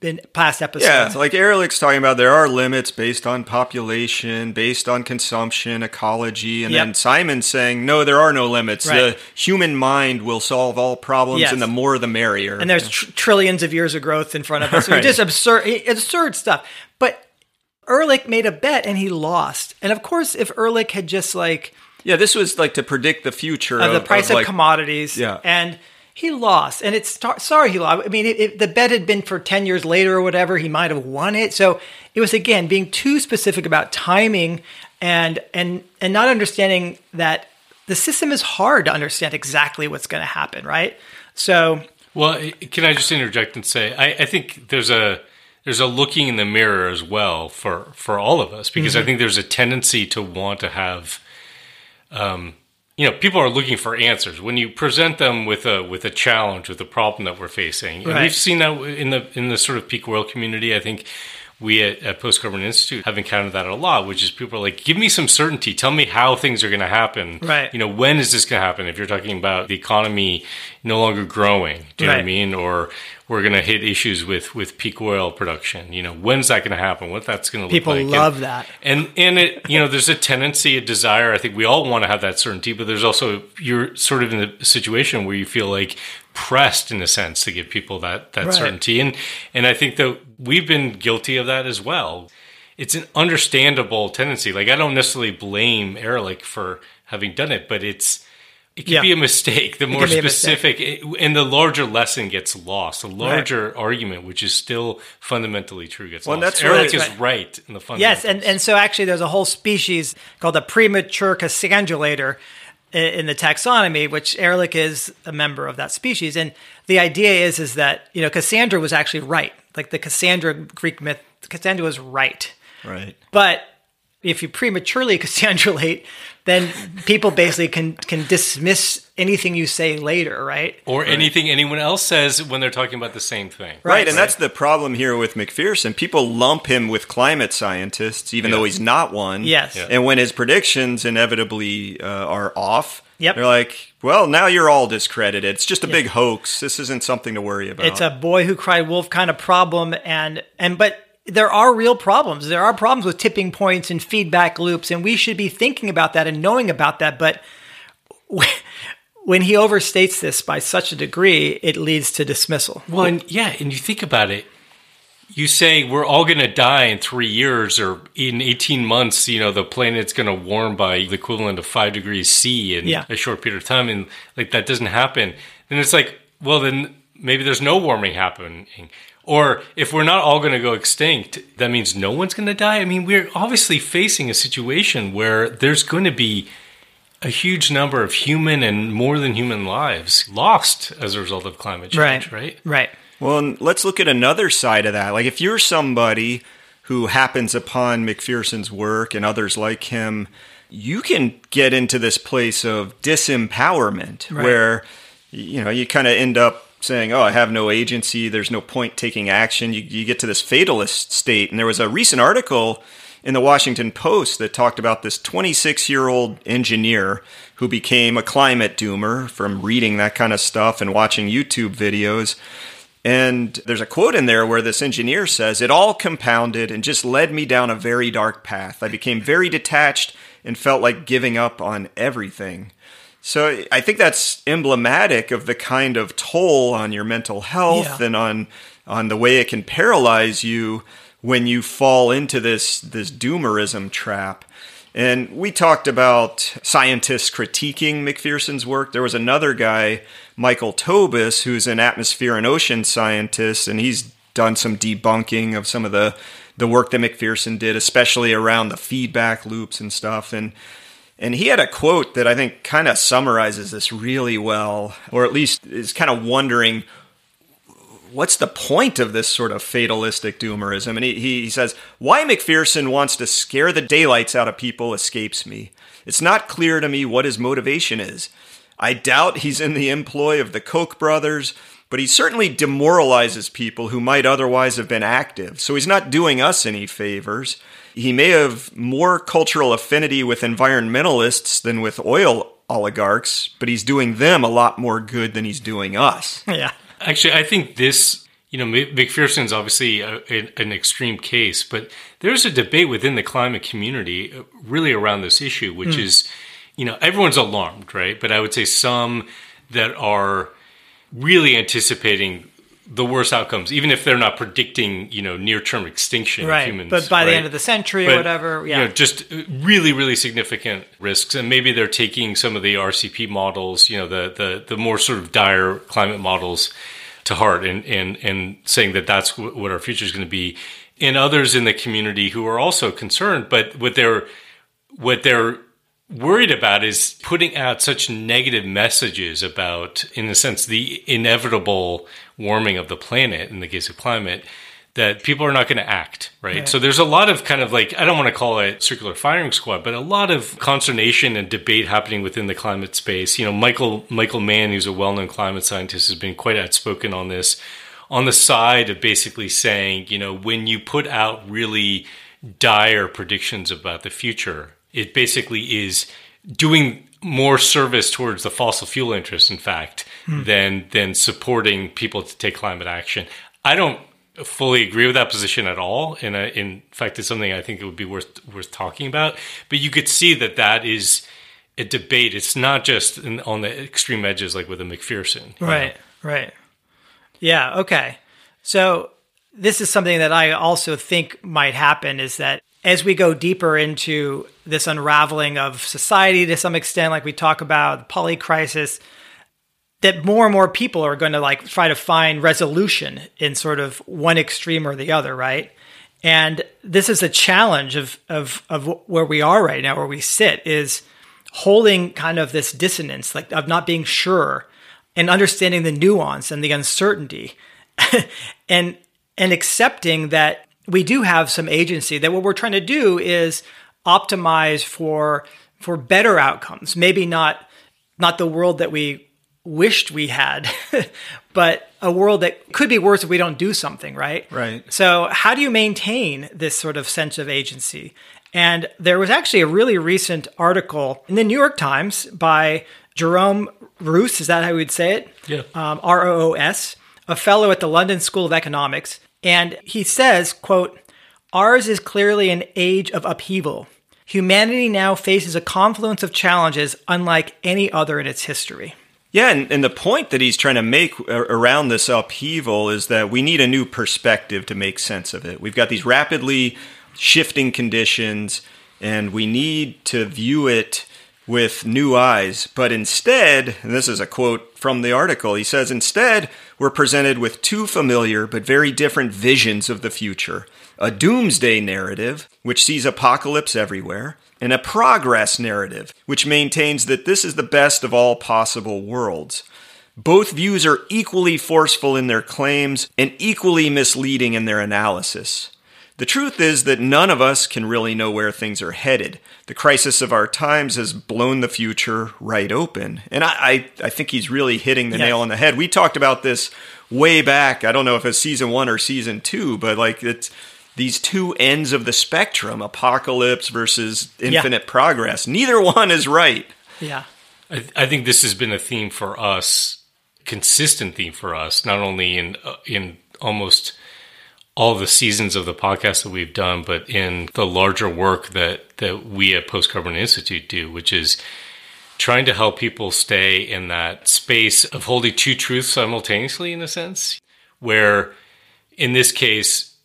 been past episodes.
Yeah, like Ehrlich's talking about there are limits based on population, based on consumption, ecology, and
Yep.
then Simon's saying no, there are no limits.
Right.
The human mind will solve all problems,
Yes.
and the more the merrier.
and there's tr- trillions of years of growth in front of us.
Right.
Just absurd, absurd stuff. But Ehrlich made a bet and he lost. And of course, if Ehrlich had just like
yeah, this was like to predict the future
of
of,
the price of,
like,
commodities,
Yeah.
and he lost. And it's sorry he lost. I mean, if if the bet had been for ten years later or whatever, he might have won it. So it was again being too specific about timing and and and not understanding that the system is hard to understand exactly what's going to happen, right? So
Well, can I just interject and say I, I think there's a there's a looking in the mirror as well for for all of us because I think there's a tendency to want to have, um, you know, people are looking for answers when you present them with a with a challenge with a problem that we're facing. And we've seen that in the in the sort of peak world community. I think. We at, at Post Carbon Institute have encountered that a lot, which is people are like, give me some certainty. Tell me how things are going to happen.
Right.
You know, when is this going to happen? If you're talking about the economy no longer growing, do you know what I mean? Or we're going to hit issues with with peak oil production. You know, when's that going to happen? What that's going to look
people
like?
People love
and,
that.
And and it you know, there's a tendency, a desire. I think we all want to have that certainty, but there's also you're sort of in a situation where you feel like pressed in a sense to give people that that
Right.
certainty. And and I think that we've been guilty of that as well. It's an understandable tendency. Like I don't necessarily blame Ehrlich for having done it, but it's it can
Yeah.
be a mistake. The more
can be a mistake.
specific, it- and the larger lesson gets lost. The larger argument, which is still fundamentally true, gets
Well,
lost.
that's
Ehrlich
right.
is right in the fundamentals.
Yes, and, and so actually, there's a whole species called the premature cassandulator in the taxonomy, which Ehrlich is a member of that species. And the idea is is that you know Cassandra was actually right, like the Cassandra Greek myth. Cassandra was right,
right.
but if you prematurely cassandrulate, then people basically can can dismiss anything you say later, right?
or anything anyone else says when they're talking about the same thing.
Right,
Right.
and that's the problem here with McPherson. People lump him with climate scientists, even
Yeah.
though he's not one.
Yes.
Yeah.
And when his predictions inevitably uh, are off,
Yep.
they're like, well, now you're all discredited. It's just a big hoax. This isn't something to worry about.
it's a boy who cried wolf kind of problem and and but there are real problems there are problems with tipping points and feedback loops and we should be thinking about that and knowing about that but when he overstates this by such a degree it leads to dismissal
Well, and yeah, and you think about it. You say we're all going to die in three years or in 18 months, you know, the planet's going to warm by the equivalent of five degrees C in
Yeah.
a short period of time. And like that doesn't happen. Then it's like, well, then maybe there's no warming happening. Or if we're not all going to go extinct, that means no one's going to die. I mean, we're obviously facing a situation where there's going to be a huge number of human and more than human lives lost as a result of climate change, right?
right right.
Well, and let's look at another side of that. Like, if you're somebody who happens upon McPherson's work and others like him, you can get into this place of disempowerment
Right.
where, you know, you kind of end up saying, oh, I have no agency. There's no point taking action. You, you get to this fatalist state. And there was a recent article in the Washington Post that talked about this 26 year old engineer who became a climate doomer from reading that kind of stuff and watching YouTube videos. And there's a quote in there where this engineer says, It all compounded and just led me down a very dark path. I became very detached and felt like giving up on everything. So I think that's emblematic of the kind of toll on your mental health
Yeah.
and on on the way it can paralyze you when you fall into this this doomerism trap. And we talked about scientists critiquing McPherson's work. There was another guy, Michael Tobis, who's an atmosphere and ocean scientist, and he's done some debunking of some of the the work that McPherson did, especially around the feedback loops and stuff. And and he had a quote that I think kind of summarizes this really well, or at least is kind of wondering what's the point of this sort of fatalistic doomerism? And he, he says, Why McPherson wants to scare the daylights out of people escapes me. It's not clear to me what his motivation is. I doubt he's in the employ of the Koch brothers, but he certainly demoralizes people who might otherwise have been active. So he's not doing us any favors. He may have more cultural affinity with environmentalists than with oil oligarchs, but he's doing them a lot more good than he's doing us.
Yeah.
Actually, I think this, you know, Mc- McPherson's obviously a, a- an extreme case, but there's a debate within the climate community uh, really around this issue, which is, you know, everyone's alarmed, right? But I would say some that are really anticipating the worst outcomes, even if they're not predicting, you know, near term extinction
Right.
of humans.
but by the end of the century or whatever, yeah.
you know, just uh, really, really significant risks, and maybe they're taking some of the RCP models, you know, the the the more sort of dire climate models to heart, and and and saying that that's wh- what our future is going to be. And others in the community who are also concerned, but what they're what they're worried about is putting out such negative messages about, in a sense, the inevitable warming of the planet in the case of climate that people are not going to act, right? So there's a lot of kind of like, I don't want to call it circular firing squad, but a lot of consternation and debate happening within the climate space. You know, Michael, Michael Mann, who's a well-known climate scientist, has been quite outspoken on this on the side of basically saying, you know, when you put out really dire predictions about the future, it basically is doing more service towards the fossil fuel interest, in fact, hmm. than than supporting people to take climate action. I don't fully agree with that position at all, and I, in fact, it's something I think it would be worth worth talking about. But you could see that that is a debate. It's not just in, on the extreme edges like with a McPherson, you know?
Right, right. Yeah, okay. So this is something that I also think might happen is that as we go deeper into this unraveling of society to some extent, like we talk about the poly crisis, that more and more people are going to like try to find resolution in sort of one extreme or the other, right? And this is a challenge of of of where we are right now, where we sit, is holding kind of this dissonance, like of not being sure and understanding the nuance and the uncertainty and and accepting that we do have some agency that what we're trying to do is optimize for for better outcomes maybe not not the world that we wished we had but a world that could be worse if we don't do something right
Right.
so how do you maintain this sort of sense of agency and there was actually a really recent article in the New York Times by Jerome Roos, is that how you would say it?
Yeah.
Um, R O O S, a fellow at the London School of Economics. And he says, quote, Ours is clearly an age of upheaval. Humanity now faces a confluence of challenges unlike any other in its history.
Yeah, and, and the point that he's trying to make around this upheaval is that we need a new perspective to make sense of it. We've got these rapidly shifting conditions, and we need to view it with new eyes. But instead, and this is a quote from the article, he says, instead, we're presented with two familiar but very different visions of the future a doomsday narrative, which sees apocalypse everywhere, and a progress narrative, which maintains that this is the best of all possible worlds. Both views are equally forceful in their claims and equally misleading in their analysis. The truth is that none of us can really know where things are headed. The crisis of our times has blown the future right open. And I, I, I think he's really hitting the
Yes.
nail on the head. We talked about this way back. I don't know if it's season one or season two, but like it's these two ends of the spectrum apocalypse versus infinite progress. Neither one is right.
Yeah.
I, I think this has been a theme for us, consistent theme for us, not only in uh, in almost all the seasons of the podcast that we've done, but in the larger work that that we at Post Carbon Institute do, which is trying to help people stay in that space of holding two truths simultaneously, in a sense, where in this case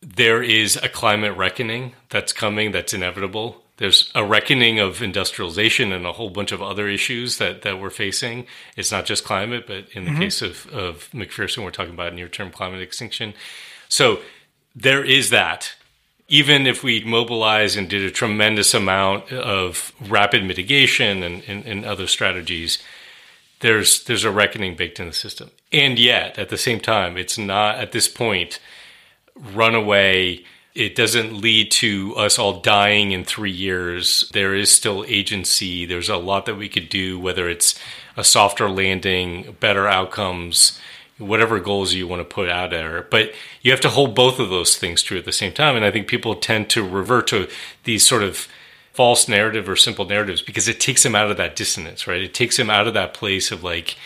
there is a climate reckoning that's coming, that's inevitable. There's a reckoning of industrialization and a whole bunch of other issues that, that we're facing. It's not just climate, but in the mm-hmm. case of, of McPherson, we're talking about near term climate extinction. So there is that. Even if we mobilize and did a tremendous amount of rapid mitigation and, and, and other strategies, there's there's a reckoning baked in the system. And yet, at the same time, it's not at this point runaway. It doesn't lead to us all dying in three years. There is still agency. There's a lot that we could do, whether it's a softer landing, better outcomes, whatever goals you want to put out there. But you have to hold both of those things true at the same time. And I think people tend to revert to these sort of false narrative or simple narratives because it takes them out of that dissonance, right? It takes them out of that place of like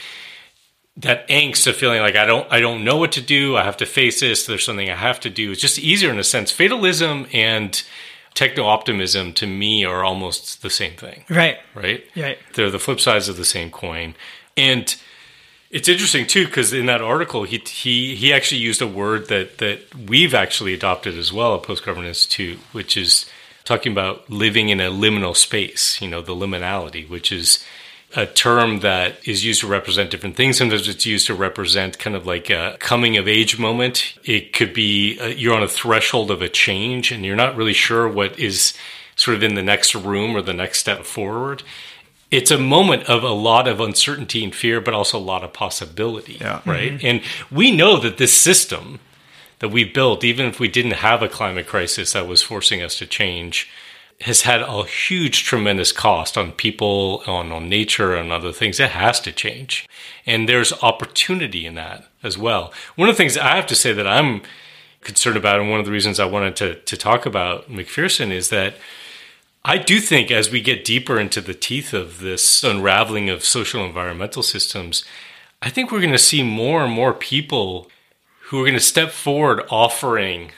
that angst of feeling like I don't I don't know what to do. I have to face this. There's something I have to do. It's just easier in a sense. Fatalism and techno optimism to me are almost the same thing.
Right.
Right.
Right.
They're the flip sides of the same coin. And it's interesting too because in that article he he he actually used a word that that we've actually adopted as well at Post Carbon Institute, which is talking about living in a liminal space. You know, the liminality, which is a term that is used to represent different things. Sometimes it's used to represent kind of like a coming of age moment. It could be uh, you're on a threshold of a change and you're not really sure what is sort of in the next room or the next step forward it's a moment of a lot of uncertainty and fear, but also a lot of possibility.
Yeah.
Right. Mm-hmm. And we know that this system that we built, even if we didn't have a climate crisis that was forcing us to change, has had a huge, tremendous cost on people, on, on nature, and other things. It has to change. And there's opportunity in that as well. One of the things I have to say that I'm concerned about, and one of the reasons I wanted to, to talk about McPherson is that I do think as we get deeper into the teeth of this unraveling of social environmental systems, I think we're going to see more and more people who are going to step forward offering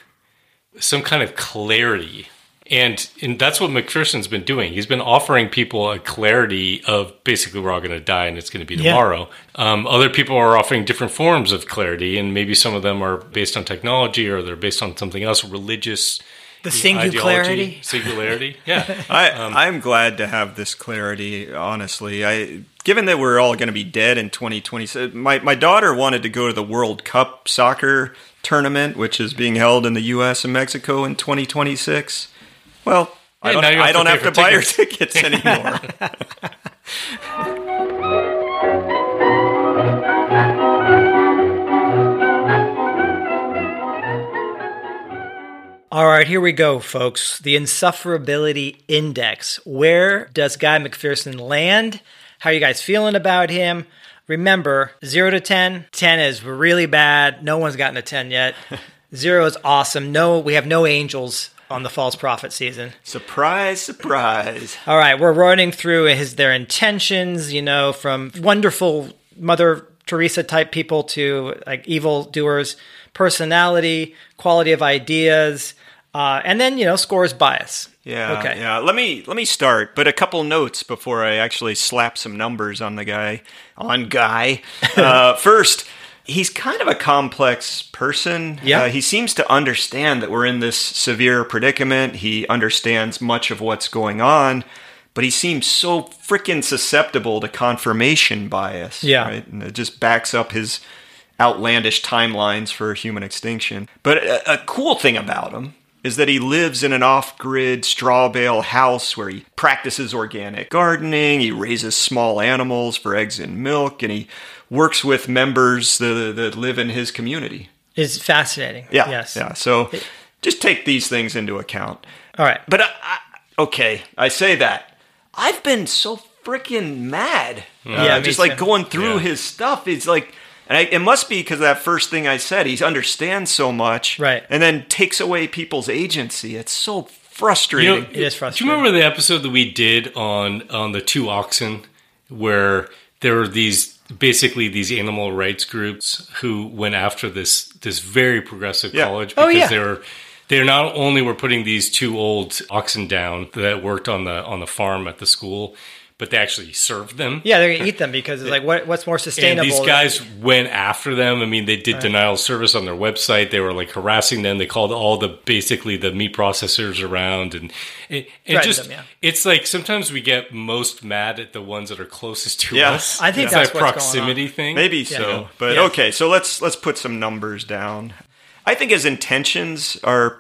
some kind of clarity. And, and that's what McPherson's been doing. He's been offering people a clarity of basically we're all going to die and it's going to be tomorrow. Yeah. Um, other people are offering different forms of clarity, and maybe some of them are based on technology or they're based on something else, religious
the singularity?
singularity? Yeah.
I um, i'm glad to have this clarity honestly. I given that we're all going to be dead in 2020 my my daughter wanted to go to the world cup soccer tournament which is being held in the us and mexico in 2026 well i don't, I don't have to, have to buy her tickets anymore
All right, here we go, folks. The insufferability index. Where does Guy McPherson land? How are you guys feeling about him? Remember, 0 to 10, 10 is really bad. No one's gotten a 10 yet. 0 is awesome. No, we have no angels on the false prophet season.
Surprise, surprise.
All right, we're running through his their intentions, you know, from wonderful Mother Teresa type people to like evil doers, personality, quality of ideas, uh, and then you know scores bias.
Yeah. Okay. Yeah. Let me let me start, but a couple notes before I actually slap some numbers on the guy. On guy. Uh, first, he's kind of a complex person.
Yeah.
Uh, he seems to understand that we're in this severe predicament. He understands much of what's going on, but he seems so freaking susceptible to confirmation bias.
Yeah.
Right? And it just backs up his outlandish timelines for human extinction. But a, a cool thing about him is that he lives in an off grid straw bale house where he practices organic gardening, he raises small animals for eggs and milk, and he works with members that, that live in his community.
Is fascinating.
Yeah.
Yes.
Yeah. So just take these things into account.
All right.
But I, I, okay, I say that. I've been so freaking mad.
Yeah,
uh, just like going through yeah. his stuff. It's like And I, it must be because that first thing I said. He understands so much,
Right.
And then takes away people's agency. It's so frustrating.
You know,
It is frustrating.
Do you remember the episode that we did on on the two oxen, where there were these basically these animal rights groups who went after this this very progressive
Yeah.
college
Oh,
because
yeah.
they were they not only were putting these two old oxen down that worked on the on the farm at the school, but they actually served them.
Yeah, they're gonna eat them because it's like what, what's more
And
sustainable?
these
than-
guys went after them. I mean, they did denial of service on their website. They were like harassing them. They called all the basically the meat processors around, and it, it just
them, yeah.
it's like sometimes we get most mad at the ones that are closest to
Yeah.
us.
I think
it's
that's
that
what's going
proximity thing.
Maybe so, but
Yeah.
okay. So let's let's put some numbers down. I think his intentions are,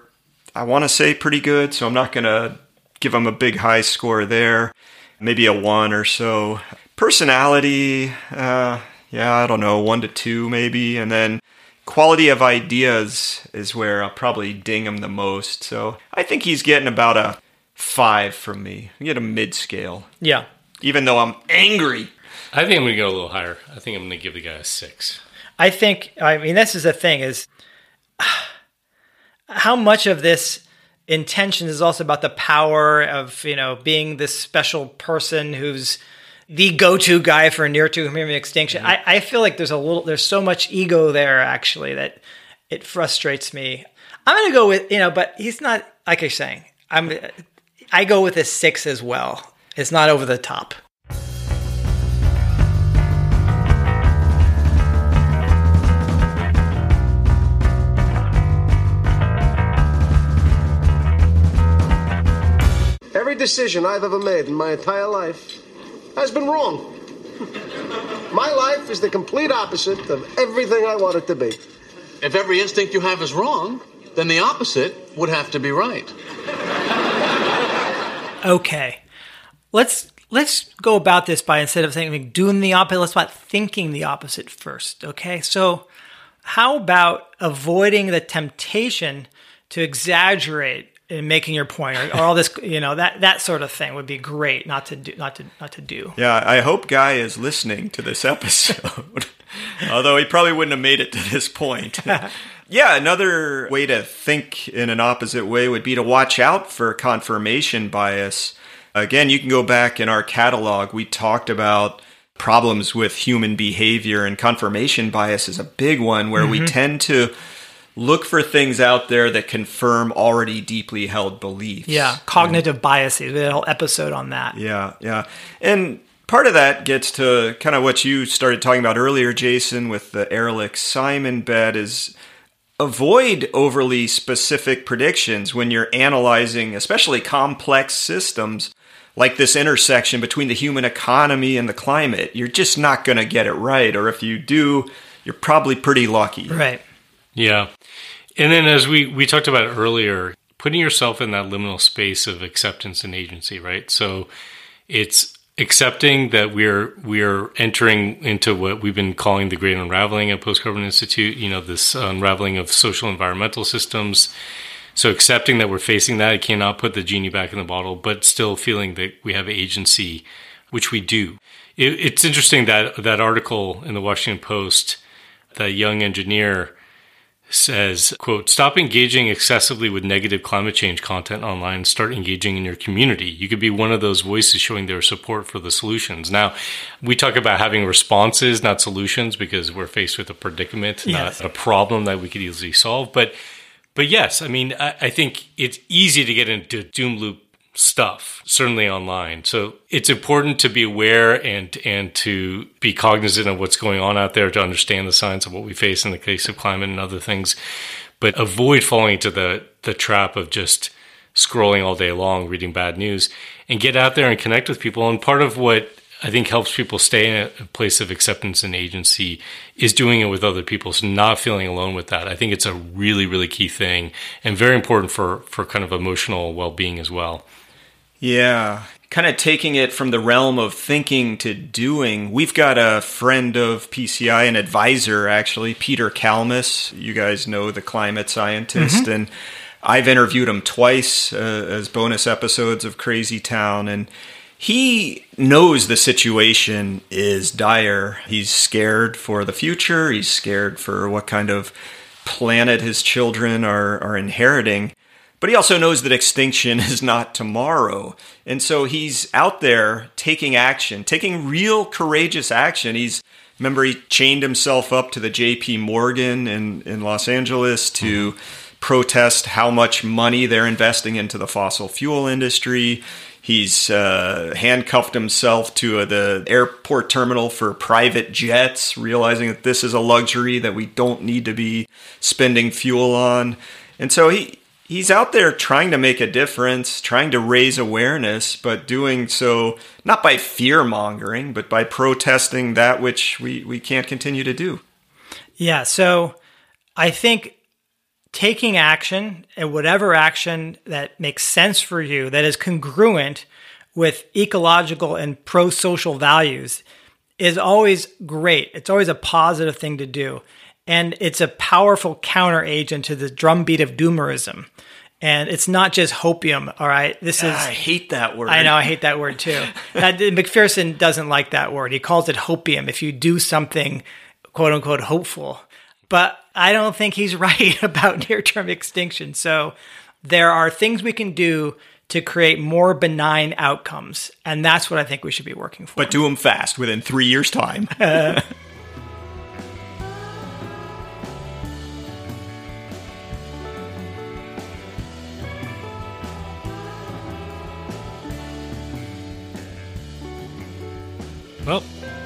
I want to say, pretty good. So I'm not going to give him a big high score there. Maybe a one or so. Personality, uh, yeah, I don't know, one to two maybe, and then quality of ideas is where I'll probably ding him the most. So I think he's getting about a five from me. I get a mid scale,
yeah.
even though I'm angry.
I think I'm going to go a little higher. I think I'm going to give the guy a six.
I think I mean this is the thing is how much of this intention is also about the power of you know being this special person who's the go-to guy for near to human extinction. Mm-hmm. I, I feel like there's a little there's so much ego there actually that it frustrates me. I'm gonna go with you know, but he's not like you're saying. I'm I go with a six as well. It's not over the top.
Decision I've ever made in my entire life has been wrong. My life is the complete opposite of everything I want it to be.
If every instinct you have is wrong, then the opposite would have to be right.
okay let's let's go about this by instead of saying like, doing the opposite let's about thinking the opposite first okay so how about avoiding the temptation to exaggerate in making your point or, or all this you know that that sort of thing would be great not to do not to not to do
Yeah, I hope Guy is listening to this episode. Although he probably wouldn't have made it to this point. yeah, another way to think in an opposite way would be to watch out for confirmation bias. Again, you can go back in our catalog. We talked about problems with human behavior, and confirmation bias is a big one where we mm-hmm. tend to look for things out there that confirm already deeply held beliefs.
yeah cognitive biases we had a whole episode on that
Yeah, yeah. And part of that gets to kind of what you started talking about earlier, Jason, with the Ehrlich Simon bet is avoid overly specific predictions when you're analyzing, especially complex systems like this intersection between the human economy and the climate. You're just not going to get it right. Or if you do, you're probably pretty lucky.
right
Yeah. And then as we, we talked about earlier, putting yourself in that liminal space of acceptance and agency, right? So it's accepting that we're we're entering into what we've been calling the great unraveling at Post Carbon Institute, you know, this unraveling of social environmental systems. So accepting that we're facing that, I cannot put the genie back in the bottle, but still feeling that we have agency, which we do. It, it's interesting that that article in the Washington Post, that young engineer says, quote, stop engaging excessively with negative climate change content online and start engaging in your community. You could be one of those voices showing their support for the solutions. Now, we talk about having responses, not solutions, because we're faced with a predicament,
Yes.
not a problem that we could easily solve. But but yes, I mean, I, I think it's easy to get into doom loop stuff, certainly online. So it's important to be aware and and to be cognizant of what's going on out there to understand the science of what we face in the case of climate and other things, but avoid falling into the the trap of just scrolling all day long, reading bad news, and get out there and connect with people. And part of what I think helps people stay in a place of acceptance and agency is doing it with other people, so not feeling alone with that. I think it's a really, really key thing and very important for for kind of emotional well being as well.
Yeah. Kind of taking it from the realm of thinking to doing. We've got a friend of PCI, an advisor actually, Peter Kalmus. You guys know the climate scientist. And I've interviewed him twice uh, as bonus episodes of Crazy Town. And he knows the situation is dire. He's scared for the future. He's scared for what kind of planet his children are, are inheriting. But he also knows that extinction is not tomorrow. And so he's out there taking action, taking real courageous action. He's remember he chained himself up to the JP Morgan in, in Los Angeles to protest how much money they're investing into the fossil fuel industry. He's uh, handcuffed himself to uh, the airport terminal for private jets, realizing that this is a luxury that we don't need to be spending fuel on. And so he he's out there trying to make a difference, trying to raise awareness, but doing so not by fear mongering, but by protesting that which we, we can't continue to do.
Yeah. So I think taking action and whatever action that makes sense for you that is congruent with ecological and pro social values is always great. It's always a positive thing to do. And it's a powerful counter agent to the drumbeat of doomerism. And it's not just hopium, all right? This is.
I hate that word.
I know, I hate that word too. that, McPherson doesn't like that word. He calls it hopium if you do something, quote unquote, hopeful. But I don't think he's right about near term extinction. So there are things we can do to create more benign outcomes. And that's what I think we should be working for.
But do them fast within three years' time.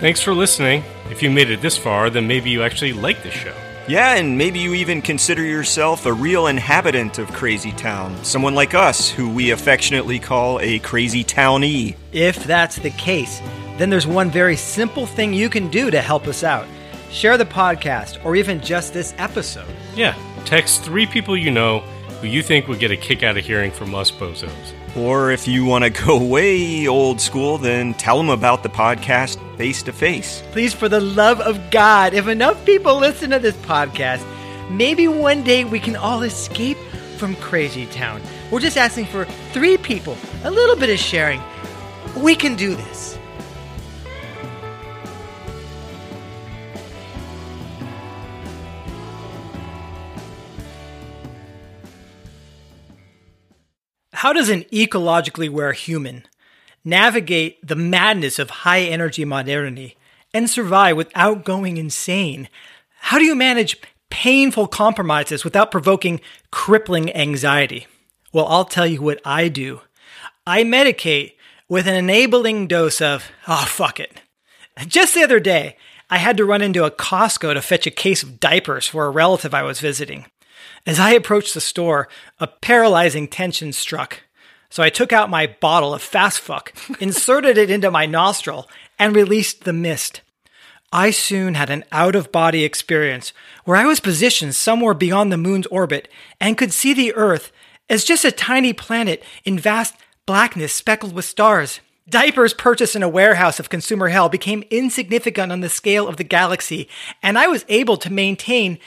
thanks for listening. If you made it this far, then maybe you actually like the show.
Yeah, and maybe you even consider yourself a real inhabitant of Crazy Town. Someone like us, who we affectionately call a Crazy Townie.
If that's the case, then there's one very simple thing you can do to help us out. Share the podcast or even just this episode.
Yeah, text three people you know who you think would get a kick out of hearing from us bozos.
Or if you want to go way old school, then tell them about the podcast face to face.
Please, for the love of God, if enough people listen to this podcast, maybe one day we can all escape from Crazy Town. We're just asking for three people, a little bit of sharing. We can do this. How does an ecologically aware human navigate the madness of high energy modernity and survive without going insane? How do you manage painful compromises without provoking crippling anxiety? Well, I'll tell you what I do. I medicate with an enabling dose of, oh, fuck it. Just the other day, I had to run into a Costco to fetch a case of diapers for a relative I was visiting. As I approached the store, a paralyzing tension struck. So I took out my bottle of fast fuck, inserted it into my nostril, and released the mist. I soon had an out of body experience where I was positioned somewhere beyond the moon's orbit and could see the Earth as just a tiny planet in vast blackness speckled with stars. Diapers purchased in a warehouse of consumer hell became insignificant on the scale of the galaxy, and I was able to maintain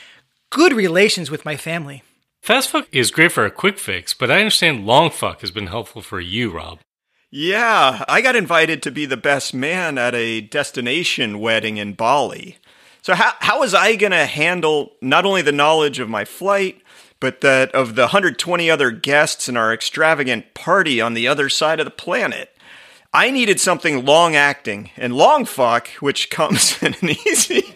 good relations with my family.
Fast fuck is great for a quick fix, but I understand long fuck has been helpful for you, Rob.
Yeah, I got invited to be the best man at a destination wedding in Bali. So how how was I going to handle not only the knowledge of my flight, but that of the 120 other guests in our extravagant party on the other side of the planet? I needed something long acting and long fuck, which comes in an easy.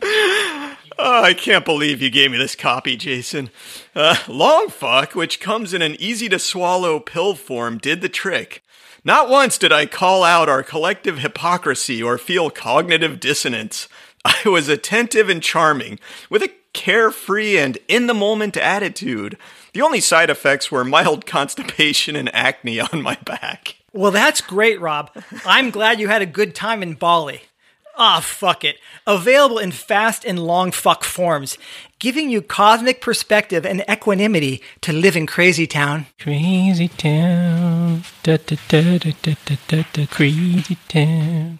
Oh, I can't believe you gave me this copy, Jason. Uh, long fuck, which comes in an easy to swallow pill form, did the trick. Not once did I call out our collective hypocrisy or feel cognitive dissonance. I was attentive and charming, with a carefree and in the moment attitude. The only side effects were mild constipation and acne on my back.
Well, that's great, Rob. I'm glad you had a good time in Bali. Ah, fuck it. Available in fast and long fuck forms, giving you cosmic perspective and equanimity to live in Crazy Town.
Crazy town, da da da da da da da, crazy town.